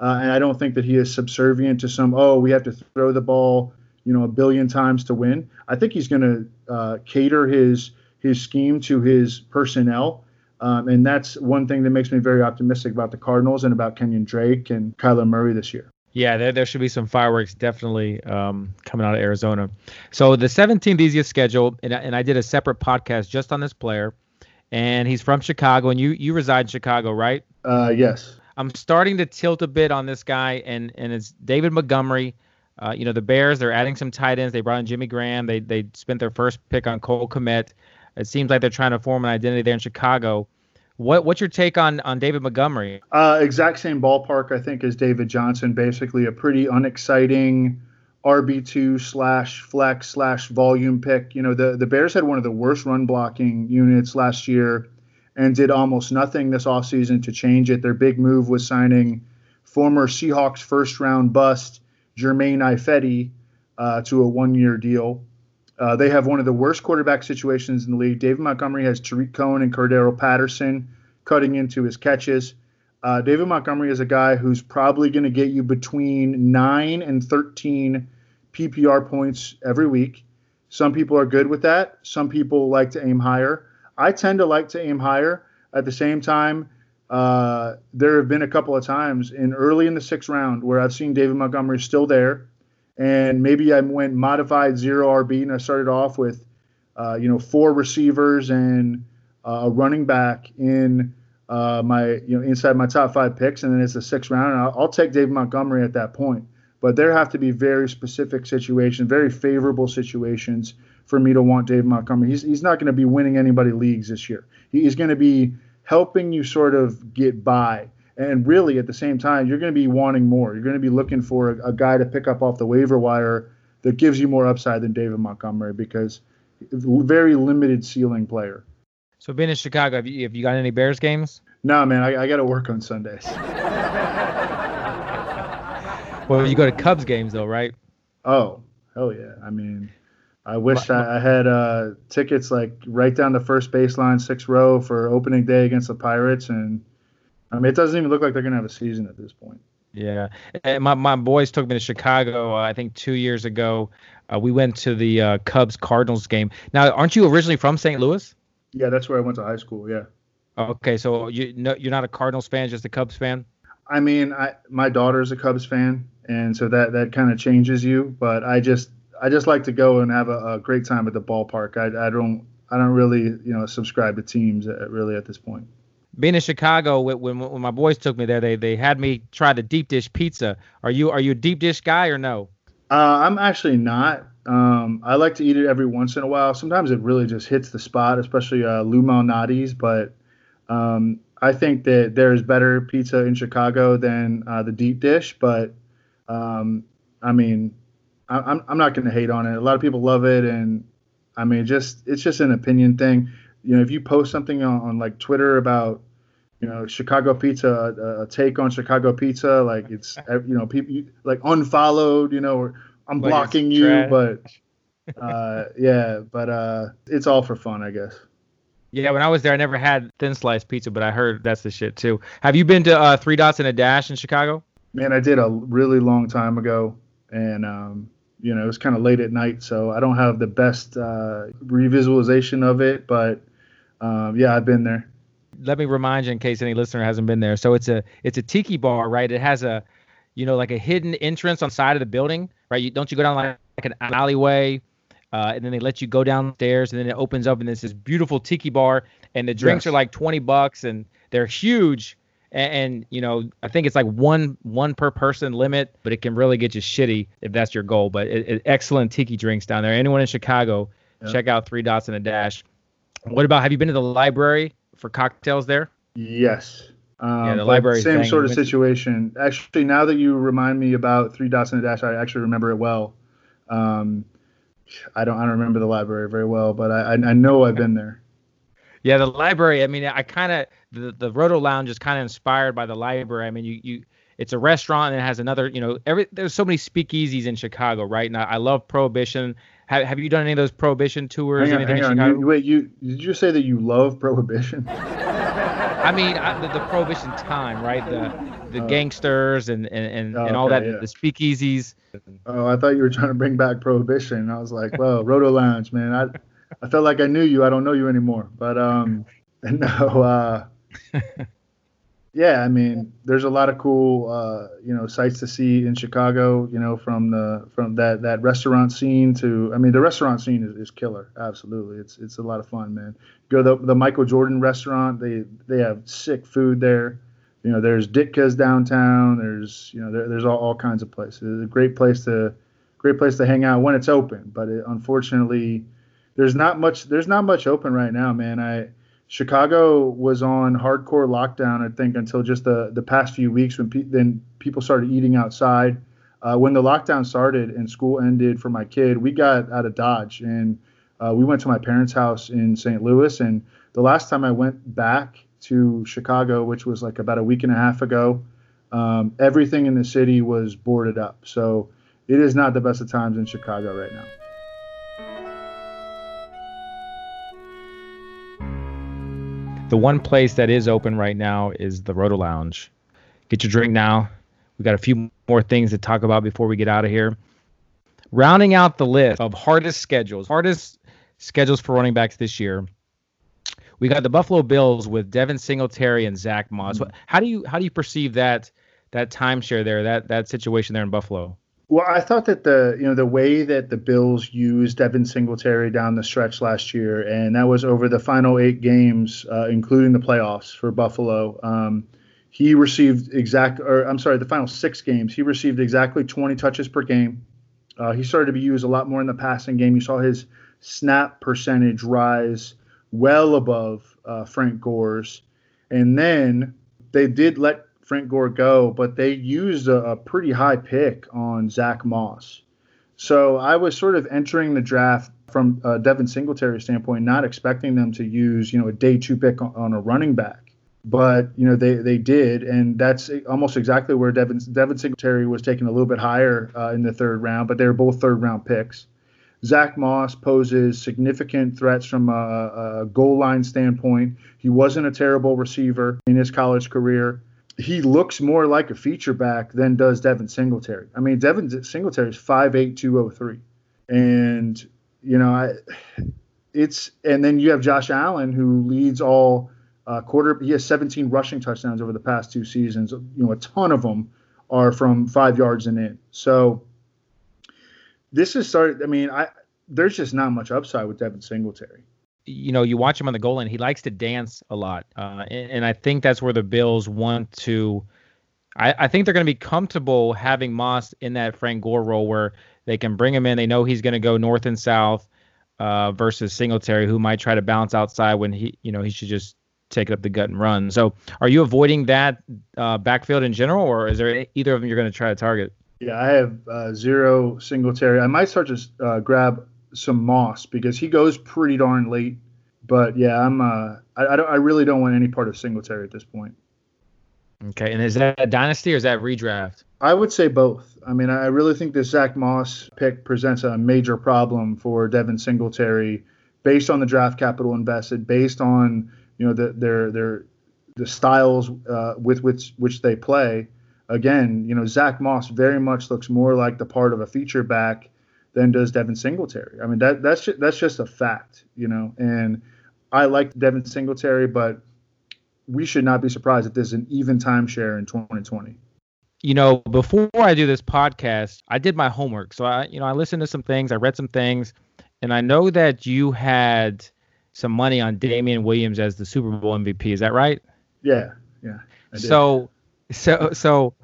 uh, and I don't think that he is subservient to some. Oh, we have to throw the ball, you know, a billion times to win. I think he's going to uh, cater his his scheme to his personnel. Um, and that's one thing that makes me very optimistic about the Cardinals and about Kenyon Drake and Kyler Murray this year.
Yeah, there, there should be some fireworks definitely um, coming out of Arizona. So the 17th easiest schedule, and, I- and I did a separate podcast just on this player, and he's from Chicago, and you you reside in Chicago, right?
Uh, yes.
I'm starting to tilt a bit on this guy, and and it's David Montgomery. Uh, you know, the Bears, they're adding some tight ends. They brought in Jimmy Graham. They they spent their first pick on Cole Kmet. It seems like they're trying to form an identity there in Chicago. What what's your take on on David Montgomery?
Uh, exact same ballpark, I think, as David Johnson. Basically, a pretty unexciting RB2 slash flex slash volume pick. You know, the, the Bears had one of the worst run blocking units last year and did almost nothing this offseason to change it. Their big move was signing former Seahawks first round bust Germain Ifedi uh, to a one year deal. Uh, they have one of the worst quarterback situations in the league. David Montgomery has Tarik Cohen and Cordarrelle Patterson cutting into his catches. Uh, David Montgomery is a guy who's probably going to get you between 9 and 13 PPR points every week. Some people are good with that. Some people like to aim higher. I tend to like to aim higher. At the same time, uh, there have been a couple of times in early in the sixth round where I've seen David Montgomery still there, and maybe I went modified zero RB and I started off with, uh, you know, four receivers and uh, a running back in uh, my, you know, inside my top five picks, and then it's the sixth round. I'll, I'll take David Montgomery at that point. But there have to be very specific situations, very favorable situations for me to want Dave Montgomery. He's, he's not going to be winning anybody leagues this year. He's going to be helping you sort of get by. And really, at the same time, you're going to be wanting more. You're going to be looking for a, a guy to pick up off the waiver wire that gives you more upside than David Montgomery because very limited ceiling player.
So being in Chicago, have you have you got any Bears games?
No, man, I, I got to work on Sundays.
Well, you go to Cubs games though, right?
Oh, hell yeah. I mean, I wish I, I had uh, tickets like right down the first baseline, sixth row for opening day against the Pirates. And I mean, it doesn't even look like they're going to have a season at this point.
Yeah, and my my boys took me to Chicago. Uh, I think two years ago. Uh, we went to the uh, Cubs Cardinals game. Now, aren't you originally from St. Louis?
Yeah, that's where I went to high school. Yeah.
Okay, so you no, you're not a Cardinals fan, just a Cubs fan.
I mean, I my daughter's a Cubs fan, and so that that kind of changes you. But I just I just like to go and have a, a great time at the ballpark. I, I don't I don't really you know subscribe to teams at, really at this point.
Being in Chicago, when, when my boys took me there, they they had me try the deep dish pizza. Are you are you a deep dish guy or no?
Uh, I'm actually not. Um, I like to eat it every once in a while. Sometimes it really just hits the spot, especially uh, Lou Malnati's. But um, I think that there's better pizza in Chicago than uh, the deep dish. But um, I mean, I, I'm I'm not going to hate on it. A lot of people love it, and I mean, just it's just an opinion thing. You know, if you post something on, on like Twitter about you know Chicago pizza, a, a take on Chicago pizza, like it's you know people you, like unfollowed, you know, or I'm
Like
blocking you,
trash.
but uh, yeah, but uh, it's all for fun, I guess.
Yeah, when I was there, I never had thin slice pizza, but I heard that's the shit too. Have you been to uh, Three Dots and a Dash in Chicago?
Man, I did a really long time ago, and um, you know it was kind of late at night, so I don't have the best uh, revisualization of it, but um, yeah, I've been there.
let me remind you in case any listener hasn't been there. So it's a it's a tiki bar, right? It has a you know like a hidden entrance on the side of the building, right? You don't you go down like, like an alleyway, uh, and then they let you go downstairs, and then it opens up, and it's this beautiful tiki bar, and the drinks
Yes.
are like twenty bucks, and they're huge, and, and you know I think it's like one one per person limit, but it can really get you shitty if that's your goal. But it, it- excellent tiki drinks down there. Anyone in Chicago,
Yeah.
check out Three Dots and a Dash. What about have you been to the library for cocktails there?
Yes. Um,
Yeah, the library
Same sort of situation. Actually, now that you remind me about Three Dots and a Dash, I actually remember it well. Um, I don't. I don't remember the library very well, but I, I know I've been there.
Yeah, the library. I mean, I kind of the the Roto Lounge is kind of inspired by the library. I mean, you you it's a restaurant and it has another. You know, every there's so many speakeasies in Chicago, right? now. I, love Prohibition. Have Have you done any of those Prohibition tours?
Hang on,
anything
hang
in
on. You, wait, you did you say that you love prohibition?
I mean, I, the, the Prohibition time, right? The the
Oh.
gangsters and and and,
Oh,
and all
okay,
that.
yeah.
The speakeasies.
Oh, I thought you were trying to bring back prohibition. I was like, well, Roto Lounge, man. I I felt like I knew you. I don't know you anymore. But um, no. Uh, yeah, I mean, there's a lot of cool, uh, you know, sights to see in Chicago. You know, from the from that that restaurant scene to, I mean, the restaurant scene is, is killer. Absolutely, it's it's a lot of fun, man. Go to the, the Michael Jordan restaurant. They they have sick food there. You know, there's Ditka's downtown. There's you know, there, there's all, all kinds of places. It's a great place to great place to hang out when it's open. But it, unfortunately, there's not much there's not much open right now, man. I Chicago was on hardcore lockdown, I think, until just the the past few weeks when pe- then people started eating outside. Uh, when the lockdown started and school ended for my kid, we got out of Dodge and uh, we went to my parents' house in St. Louis. And the last time I went back to Chicago, which was like about a week and a half ago, um, everything in the city was boarded up. So it is not the best of times in Chicago right now.
The one place that is open right now is the Roto Lounge. Get your drink now. We got a few more things to talk about before we get out of here. Rounding out the list of hardest schedules, hardest schedules for running backs this year. We got the Buffalo Bills with Devin Singletary and Zach Moss. Hmm. What- How do you how do you perceive that that timeshare there, that that situation there in Buffalo?
Well, I thought that the you know the way that the Bills used Devin Singletary down the stretch last year, and that was over the final eight games, uh, including the playoffs for Buffalo. Um, he received exact, or I'm sorry, the final six games, he received exactly 20 touches per game. Uh, he started to be used a lot more in the passing game. You saw his snap percentage rise well above uh, Frank Gore's, and then they did let Frank Gore go, but they used a, a pretty high pick on Zach Moss. So I was sort of entering the draft from uh, Devin Singletary standpoint, not expecting them to use you know a day two pick on, on a running back, but you know they they did, and that's almost exactly where Devin Devin Singletary was taken a little bit higher uh, in the third round, but they were both third round picks. Zach Moss poses significant threats from a, a goal line standpoint. He wasn't a terrible receiver in his college career he looks more like a feature back than does Devin Singletary. I mean, Devin Singletary is 5'8", 203. And, you know, I, it's and then you have Josh Allen who leads all uh, quarter. He has 17 rushing touchdowns over the past two seasons. You know, a ton of them are from five yards and in. So this is started. I mean, I there's just not much upside with Devin Singletary.
You know, you watch him on the goal line. He likes to dance a lot, uh, and, and I think that's where the Bills want to. I, I think they're going to be comfortable having Moss in that Frank Gore role where they can bring him in. They know he's going to go north and south uh, versus Singletary, who might try to bounce outside when he, you know, he should just take it up the gut and run. So, are you avoiding that uh, backfield in general, or is there either of them you're going to try to target?
Yeah, I have uh, zero Singletary. I might start to uh, grab some Moss because he goes pretty darn late. But yeah, I'm. Uh, I, I don't. I really don't want any part of Singletary at this point.
Okay, and is that a dynasty or is that redraft?
I would say both. I mean, I really think this Zach Moss pick presents a major problem for Devin Singletary, based on the draft capital invested, based on you know the, their their the styles uh, with which which they play. Again, you know, Zach Moss very much looks more like the part of a feature back than does Devin Singletary. I mean, that that's ju- that's just a fact, you know. And I like Devin Singletary, but we should not be surprised if there's an even timeshare in 2020.
you know, before I do this podcast, I did my homework. So I, you know, I listened to some things, I read some things, and I know that you had some money on Damien Williams as the Super Bowl MVP. Is that right?
Yeah, yeah. I did.
So, so, so,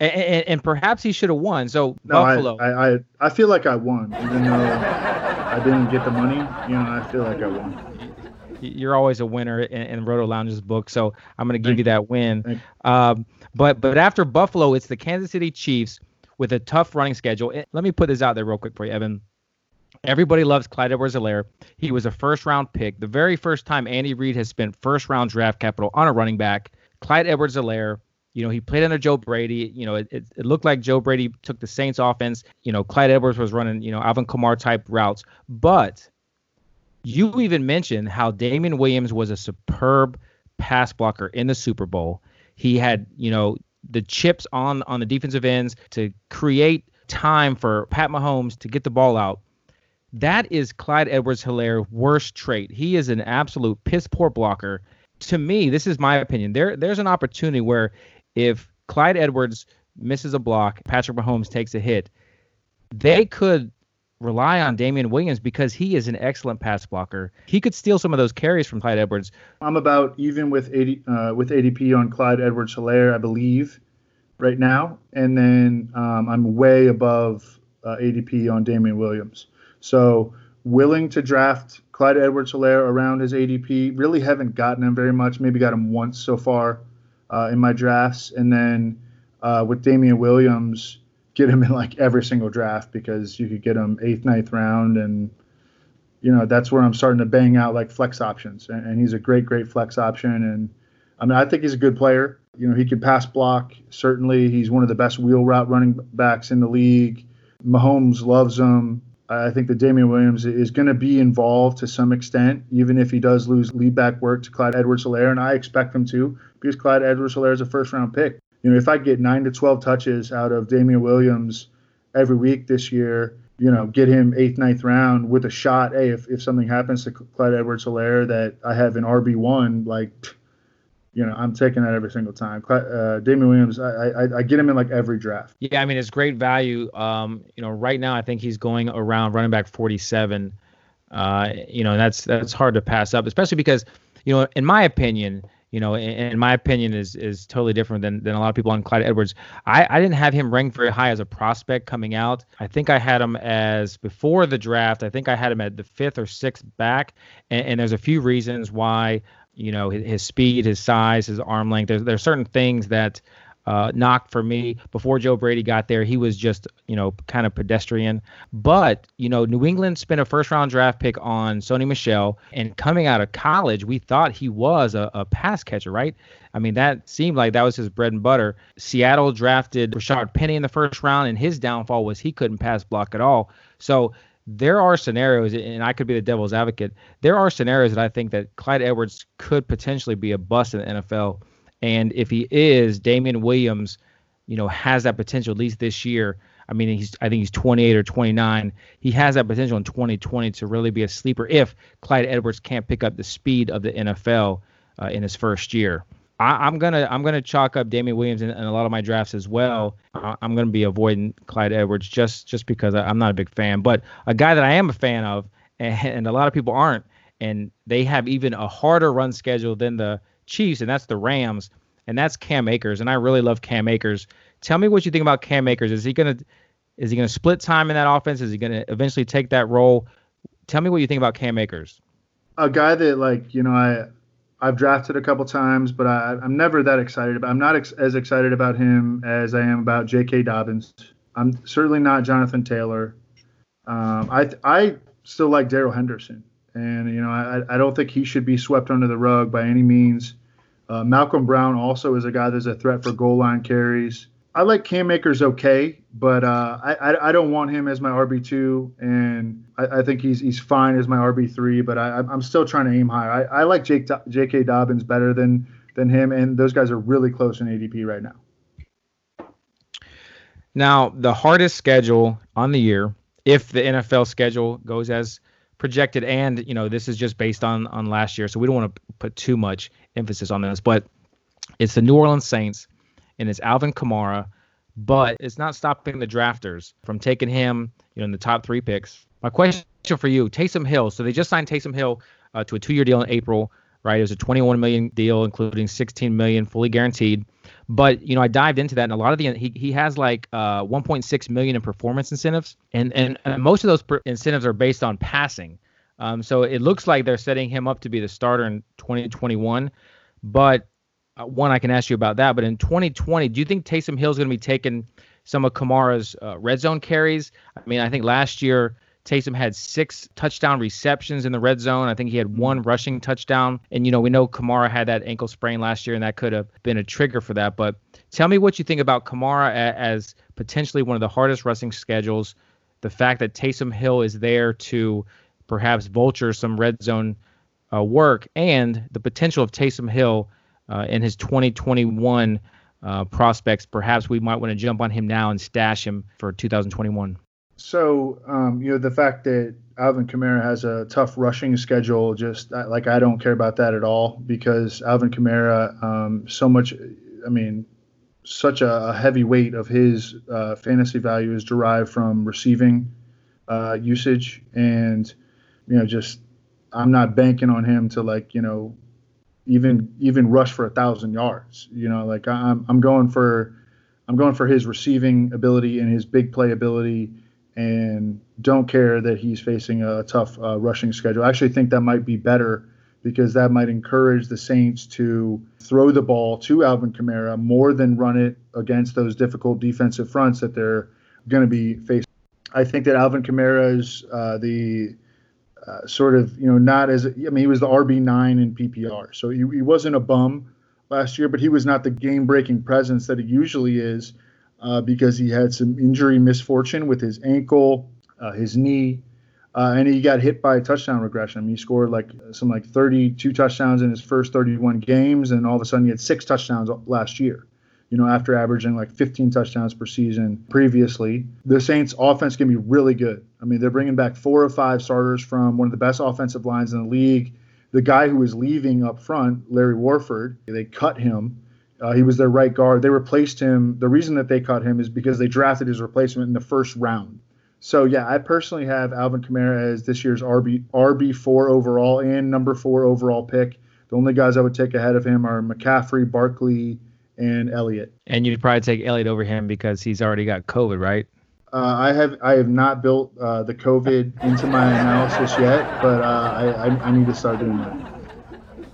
and, and, and perhaps he should have won. So
no,
Buffalo.
I, I, I, feel like I won, even though I didn't get the money. You know, I feel like I won.
you're always a winner in, in Roto Lounge's book, so I'm going to give
Thank
you that win. Um, but but after Buffalo, it's the Kansas City Chiefs with a tough running schedule. Eh, Let me put this out there real quick for you, Evan. Everybody loves Clyde Edwards-Helaire. He was a first-round pick. The very first time Andy Reid has spent first-round draft capital on a running back, Clyde Edwards-Helaire. You know, he played under Joe Brady. You know, it, it, it looked like Joe Brady took the Saints offense. You know, Clyde Edwards was running, you know, Alvin Kamara type routes. But you even mentioned how Damien Williams was a superb pass blocker in the Super Bowl. He had, you know, the chips on on the defensive ends to create time for Pat Mahomes to get the ball out. That is Clyde Edwards-Helaire's worst trait. He is an absolute piss poor blocker. To me, this is my opinion. There there's an opportunity where if Clyde Edwards misses a block, Patrick Mahomes takes a hit, they could rely on Damien Williams because he is an excellent pass blocker. He could steal some of those carries from Clyde Edwards.
I'm about even with 80 uh, with ADP on Clyde Edwards-Helaire, I believe, right now, and then um, I'm way above uh, ADP on Damien Williams. So willing to draft Clyde Edwards-Helaire around his ADP. Really haven't gotten him very much. Maybe got him once so far uh, in my drafts, and then uh, with Damien Williams, get him in like every single draft because you could get him eighth, ninth round, and you know that's where I'm starting to bang out like flex options, and, and he's a great, great flex option. And I mean, I think he's a good player. You know, he can pass block. Certainly, he's one of the best wheel route running backs in the league. Mahomes loves him. I think that Damien Williams is going to be involved to some extent, even if he does lose lead back work to Clyde Edwards-Helaire, and I expect him to because Clyde Edwards-Helaire is a first round pick. You know, if I get nine to 12 touches out of Damian Williams every week this year, you know, get him eighth, ninth round with a shot. Hey, if, if something happens to Clyde Edwards-Helaire that I have an RB1, like, you know, I'm taking that every single time. Uh, Damien Williams, I, I, I get him in like every draft.
Yeah, I mean it's great value. Um, you know, right now I think he's going around running back 47. Uh, you know, that's that's hard to pass up, especially because, you know, in my opinion, you know, in, in my opinion is is totally different than, than a lot of people on Clyde Edwards. I, I didn't have him ranked very high as a prospect coming out. I think I had him as before the draft. I think I had him at the fifth or sixth back, and, and there's a few reasons why. You know, his, his speed, his size, his arm length. There's there's certain things that uh, knocked for me before Joe Brady got there. He was just, you know, kind of pedestrian. But, you know, New England spent a first round draft pick on Sony Michel. And coming out of college, we thought he was a, a pass catcher, right? I mean, that seemed like that was his bread and butter. Seattle drafted Rashaad Penny in the first round, and his downfall was he couldn't pass block at all. So, there are scenarios, and I could be the devil's advocate. There are scenarios that I think that Clyde Edwards could potentially be a bust in the NFL. And if he is, Damien Williams, you know, has that potential at least this year. I mean, he's I think he's 28 or 29. He has that potential in 2020 to really be a sleeper if Clyde Edwards can't pick up the speed of the NFL uh, in his first year. I, am gonna I'm gonna chalk up Damien Williams in, in a lot of my drafts as well. Uh, I'm gonna be avoiding Clyde Edwards just just because I, am not a big fan. But a guy that I am a fan of, and, and a lot of people aren't, and they have even a harder run schedule than the Chiefs, and that's the Rams, and that's Cam Akers. And I really love Cam Akers. Tell me what you think about Cam Akers. Is he gonna is he gonna split time in that offense? Is he gonna eventually take that role? Tell me what you think about Cam Akers.
A guy that like you know I I've drafted a couple times, but I, I'm never that excited about. I'm not ex- as excited about him as I am about J.K. Dobbins. I'm certainly not Jonathan Taylor. Um, I I still like Darrell Henderson, and you know I I don't think he should be swept under the rug by any means. Uh, Malcolm Brown also is a guy that's a threat for goal line carries. I like Cam Akers okay, but uh, I, I, I don't want him as my RB two, and I, I, think he's he's fine as my RB three. But I, I'm still trying to aim higher. I, I like Jake J.K. Dobbins better than than him, and those guys are really close in ADP right now.
Now the hardest schedule on the year, if the NFL schedule goes as projected, and you know this is just based on on last year, so we don't want to put too much emphasis on this, but it's the New Orleans Saints and it's Alvin Kamara, but it's not stopping the drafters from taking him, you know, in the top three picks. My question for you, Taysom Hill. So they just signed Taysom Hill uh, to a two-year deal in April. right? It was a 21 million deal, including 16 million fully guaranteed. But you know, I dived into that, and a lot of the he, he has like uh, 1.6 million in performance incentives, and and, and most of those per- incentives are based on passing. Um, so it looks like they're setting him up to be the starter in 2021. But uh, one, I can ask you about that. But in 2020, do you think Taysom Hill is going to be taking some of Kamara's uh, red zone carries? I mean, I think last year Taysom had six touchdown receptions in the red zone. I think he had one rushing touchdown. And, you know, we know Kamara had that ankle sprain last year, and that could have been a trigger for that. But tell me what you think about Kamara as potentially one of the hardest rushing schedules. The fact that Taysom Hill is there to perhaps vulture some red zone uh, work, and the potential of Taysom Hill uh, in his 2021 uh, prospects. Perhaps we might want to jump on him now and stash him for 2021.
So, um, you know, the fact that Alvin Kamara has a tough rushing schedule, just like I don't care about that at all because Alvin Kamara, um, so much, I mean, such a, a heavy weight of his uh, fantasy value is derived from receiving uh, usage. And, you know, just I'm not banking on him to like, you know, even even rush for a thousand yards. You know, like I'm I'm going for I'm going for his receiving ability and his big play ability and don't care that he's facing a tough uh, rushing schedule. I actually think that might be better because that might encourage the Saints to throw the ball to Alvin Kamara more than run it against those difficult defensive fronts that they're going to be facing. I think that Alvin Kamara is uh, the uh, sort of, you know, not as, I mean, he was the RB9 in PPR. So he, he wasn't a bum last year, but he was not the game breaking presence that he usually is uh, because he had some injury misfortune with his ankle, uh, his knee, uh, and he got hit by a touchdown regression. I mean, he scored like some like 32 touchdowns in his first 31 games, and all of a sudden he had six touchdowns last year. You know, after averaging like 15 touchdowns per season previously, the Saints' offense can be really good. I mean, they're bringing back four or five starters from one of the best offensive lines in the league. The guy who was leaving up front, Larry Warford, they cut him uh, he was their right guard. They replaced him. The reason that they cut him is because they drafted his replacement in the first round. So yeah, I personally have Alvin Kamara as this year's RB RB four overall and number four overall pick. The only guys I would take ahead of him are McCaffrey, Barkley, and Elliott.
And you'd probably take Elliott over him because he's already got COVID, right?
Uh, I have I have not built uh, the COVID into my analysis yet, but uh, I, I I need to start doing that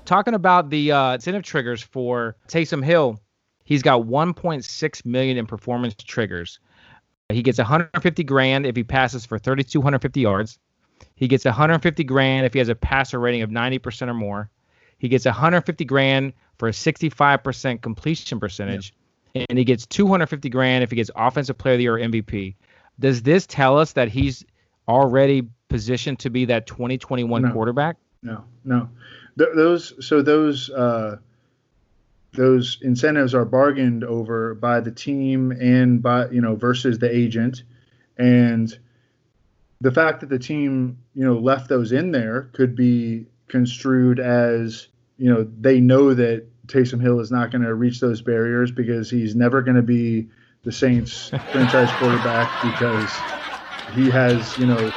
talking about the uh, incentive triggers for Taysom Hill, he's got 1.6 million in performance triggers. He gets 150 grand if he passes for 3,250 yards. He gets 150 grand if he has a passer rating of 90% or more. He gets 150 grand for a 65% completion percentage, yeah. and he gets 250 grand if he gets Offensive Player of the Year or MVP. Does this tell us that he's already positioned to be that 2021
no.
quarterback?
No, no. Th- those so those uh, those incentives are bargained over by the team and by you know versus the agent, and the fact that the team you know left those in there could be construed as you know they know that Taysom Hill is not going to reach those barriers because he's never going to be the Saints franchise quarterback because he has you know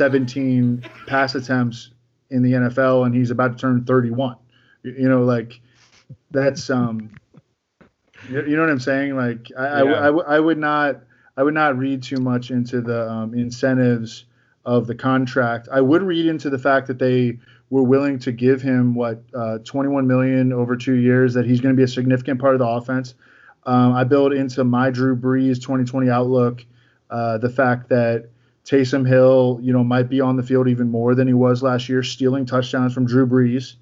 17 pass attempts in the NFL, and he's about to turn 31. You know, like that's um, you know what I'm saying? Like I, yeah. I, I, I, would not I would not read too much into the um, incentives of the contract. I would read into the fact that they were willing to give him what uh, 21 million over two years. That he's going to be a significant part of the offense. Um, I built into my Drew Brees 2020 outlook uh, the fact that Taysom Hill, you know, might be on the field even more than he was last year, stealing touchdowns from Drew Brees.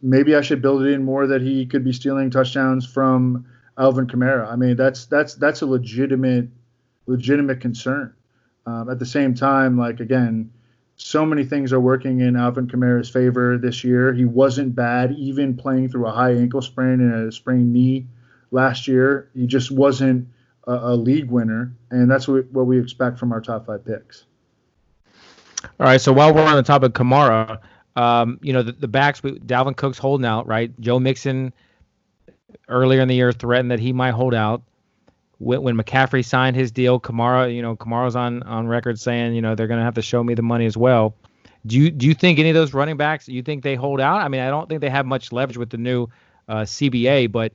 Maybe I should build it in more that he could be stealing touchdowns from Alvin Kamara. I mean, that's that's that's a legitimate legitimate concern. Um, at the same time, like again, so many things are working in Alvin Kamara's favor this year. He wasn't bad, even playing through a high ankle sprain and a sprained knee last year. He just wasn't a, a league winner, and that's what, what we expect from our top five picks.
All right. So while we're on the topic of Kamara, um, you know the, the backs, we, Dalvin Cook's holding out, right? Joe Mixon earlier in the year threatened that he might hold out. when, when McCaffrey signed his deal, Kamara, you know, Kamara's on on record saying, you know, they're going to have to show me the money as well. Do you do you think any of those running backs? You think they hold out? I mean, I don't think they have much leverage with the new uh, CBA, but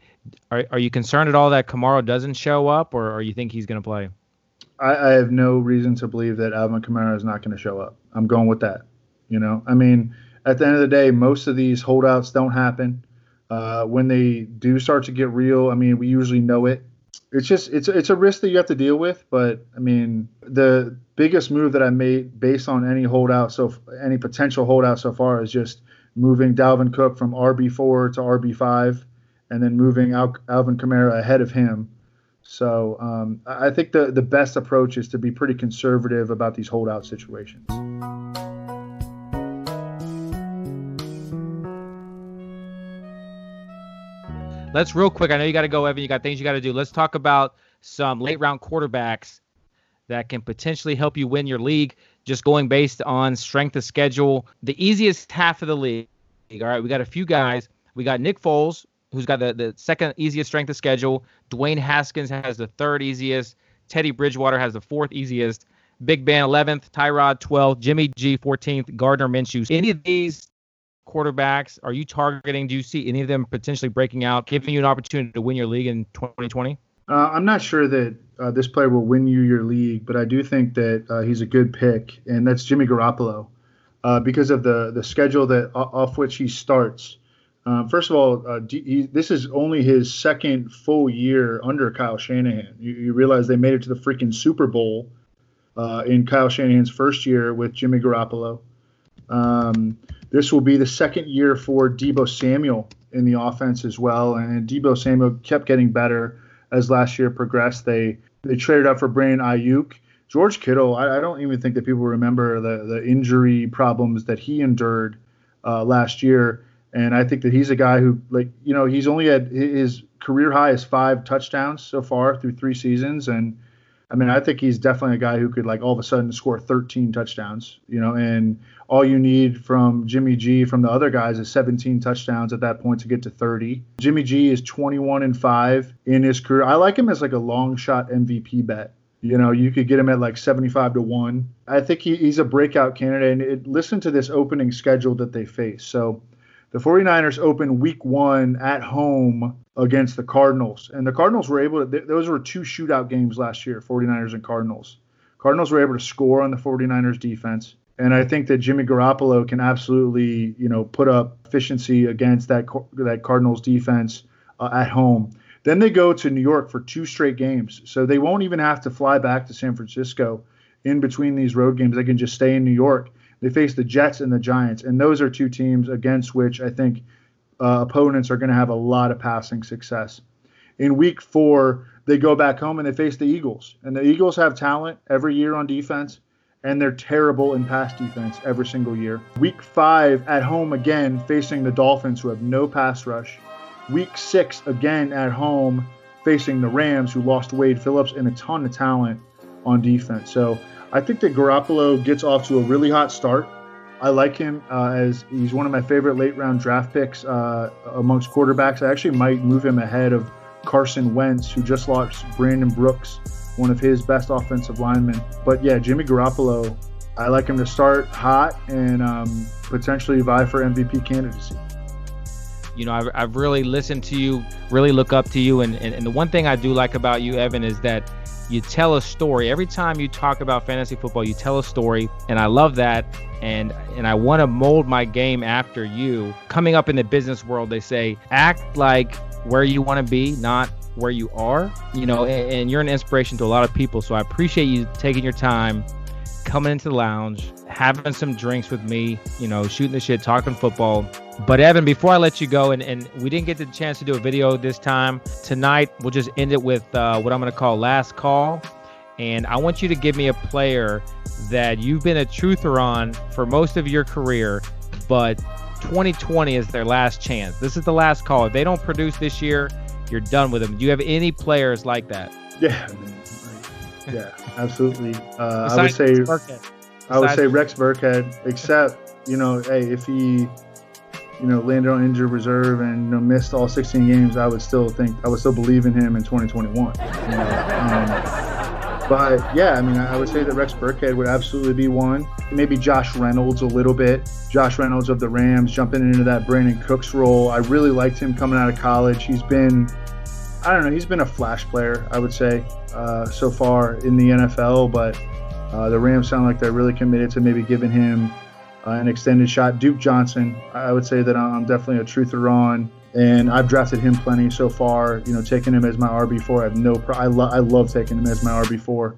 are are you concerned at all that Kamara doesn't show up, or, or you think he's going to play?
I, I have no reason to believe that Alvin Kamara is not going to show up. I'm going with that. You know, I mean, at the end of the day, most of these holdouts don't happen. Uh, when they do start to get real, I mean, we usually know it. It's just it's it's a risk that you have to deal with. But I mean, the biggest move that I made based on any holdout, so any potential holdout so far, is just moving Dalvin Cook from RB four to RB five, and then moving Al- Alvin Kamara ahead of him. So um, I I think the the best approach is to be pretty conservative about these holdout situations.
Let's real quick. I know you got to go, Evan. You got things you got to do. Let's talk about some late round quarterbacks that can potentially help you win your league. Just going based on strength of schedule, the easiest half of the league. All right, we got a few guys. We got Nick Foles, who's got the, the second easiest strength of schedule. Dwayne Haskins has the third easiest. Teddy Bridgewater has the fourth easiest. Big Ben 11th, Tyrod 12th, Jimmy G 14th, Gardner Minshew. Any of these quarterbacks are you targeting? Do you see any of them potentially breaking out, giving you an opportunity to win your league in 2020?
Uh, I'm not sure that uh, this player will win you your league, but I do think that uh, he's a good pick, and that's Jimmy Garoppolo, uh, because of the the schedule that off which he starts. Um, first of all, uh, he, this is only his second full year under Kyle Shanahan. You, you realize they made it to the freaking Super Bowl uh, in Kyle Shanahan's first year with Jimmy Garoppolo. Um, this will be the second year for Deebo Samuel in the offense as well, and Deebo Samuel kept getting better as last year progressed. They they traded up for Brandon Aiyuk. George Kittle, I, I don't even think that people remember the the injury problems that he endured uh, last year, and I think that he's a guy who, like, you know, he's only had his career high is five touchdowns so far through three seasons, and I mean, I think he's definitely a guy who could like all of a sudden score 13 touchdowns, you know, and all you need from Jimmy G from the other guys is 17 touchdowns at that point to get to 30. Jimmy G is 21 and 5 in his career. I like him as like a long shot MVP bet. You know, you could get him at like 75 to 1. I think he, he's a breakout candidate. And it, listen to this opening schedule that they face. So the 49ers open week one at home against the Cardinals. And the Cardinals were able to, th- those were two shootout games last year, 49ers and Cardinals. Cardinals were able to score on the 49ers defense. And I think that Jimmy Garoppolo can absolutely, you know, put up efficiency against that that Cardinals defense uh, at home. Then they go to New York for two straight games, so they won't even have to fly back to San Francisco in between these road games. They can just stay in New York. They face the Jets and the Giants, and those are two teams against which I think uh, opponents are going to have a lot of passing success. In week four, they go back home and they face the Eagles. And the Eagles have talent every year on defense, and they're terrible in pass defense every single year. Week five, at home again, facing the Dolphins, who have no pass rush. Week six, again at home, facing the Rams, who lost Wade Phillips and a ton of talent on defense. So I think that Garoppolo gets off to a really hot start. I like him uh, as he's one of my favorite late round draft picks uh, amongst quarterbacks. I actually might move him ahead of Carson Wentz, who just lost Brandon Brooks, one of his best offensive linemen. But yeah, Jimmy Garoppolo, I like him to start hot and um, potentially vie for MVP candidacy.
You know, I've, I've really listened to you, really look up to you. And, and, and the one thing I do like about you, Evan, is that you tell a story every time you talk about fantasy football you tell a story and i love that and and i want to mold my game after you coming up in the business world they say act like where you want to be not where you are you know and, and you're an inspiration to a lot of people so i appreciate you taking your time coming into the lounge having some drinks with me you know shooting the shit talking football but Evan, before I let you go, and, and we didn't get the chance to do a video this time, tonight we'll just end it with uh, what I'm going to call last call. And I want you to give me a player that you've been a truther on for most of your career, but 2020 is their last chance. This is the last call. If they don't produce this year, you're done with them. Do you have any players like that?
Yeah, yeah, absolutely. Uh, I would say I would say Rex Burkhead, except you know, hey, if he you know, landed on injured reserve and you know, missed all 16 games, I would still think I would still believe in him in 2021. You know? um, but yeah, I mean, I would say that Rex Burkhead would absolutely be one. Maybe Josh Reynolds a little bit. Josh Reynolds of the Rams jumping into that Brandin Cooks role. I really liked him coming out of college. He's been, I don't know, he's been a flash player, I would say, uh, so far in the NFL. But uh, the Rams sound like they're really committed to maybe giving him uh, an extended shot. Duke Johnson, I would say that I'm definitely a truther on and I've drafted him plenty so far. You know, taking him as my RB four, I have no. Pro- I, lo- I love taking him as my RB four.